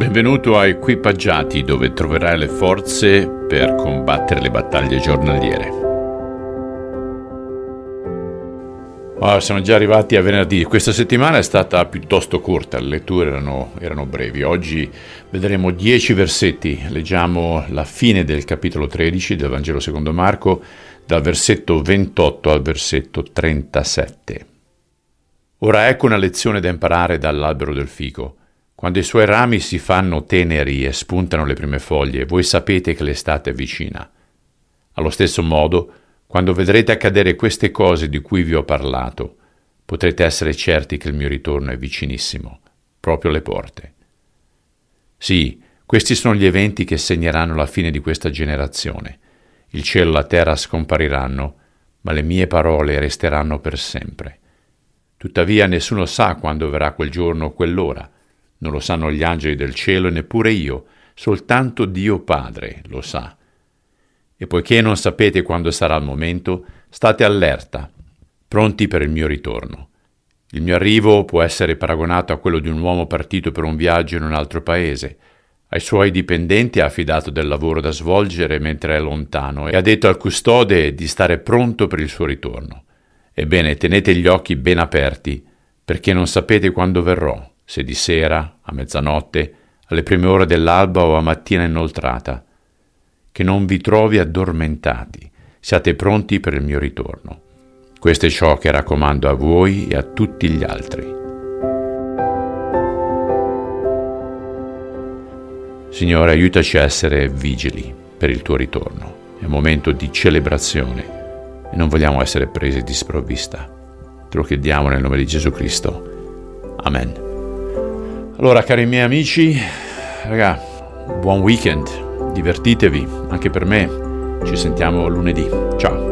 Benvenuto a Equipaggiati dove troverai le forze per combattere le battaglie giornaliere. Oh, siamo già arrivati a venerdì. Questa settimana è stata piuttosto corta, le letture erano, erano brevi. Oggi vedremo 10 versetti. Leggiamo la fine del capitolo 13 del Vangelo secondo Marco, dal versetto 28 al versetto 37. Ora ecco una lezione da imparare dall'albero del fico. Quando i suoi rami si fanno teneri e spuntano le prime foglie, voi sapete che l'estate è vicina. Allo stesso modo, quando vedrete accadere queste cose di cui vi ho parlato, potrete essere certi che il mio ritorno è vicinissimo, proprio alle porte. Sì, questi sono gli eventi che segneranno la fine di questa generazione. Il cielo e la terra scompariranno, ma le mie parole resteranno per sempre. Tuttavia nessuno sa quando verrà quel giorno o quell'ora non lo sanno gli angeli del cielo e neppure io, soltanto Dio Padre lo sa. E poiché non sapete quando sarà il momento, state allerta, pronti per il mio ritorno. Il mio arrivo può essere paragonato a quello di un uomo partito per un viaggio in un altro paese. Ai suoi dipendenti ha affidato del lavoro da svolgere mentre è lontano e ha detto al custode di stare pronto per il suo ritorno. Ebbene, tenete gli occhi ben aperti, perché non sapete quando verrò se di sera, a mezzanotte, alle prime ore dell'alba o a mattina inoltrata, che non vi trovi addormentati, siate pronti per il mio ritorno. Questo è ciò che raccomando a voi e a tutti gli altri. Signore, aiutaci a essere vigili per il tuo ritorno. È un momento di celebrazione e non vogliamo essere presi di sprovvista. Te lo chiediamo nel nome di Gesù Cristo. Amen. Allora, cari miei amici, raga, buon weekend, divertitevi, anche per me. Ci sentiamo lunedì. Ciao.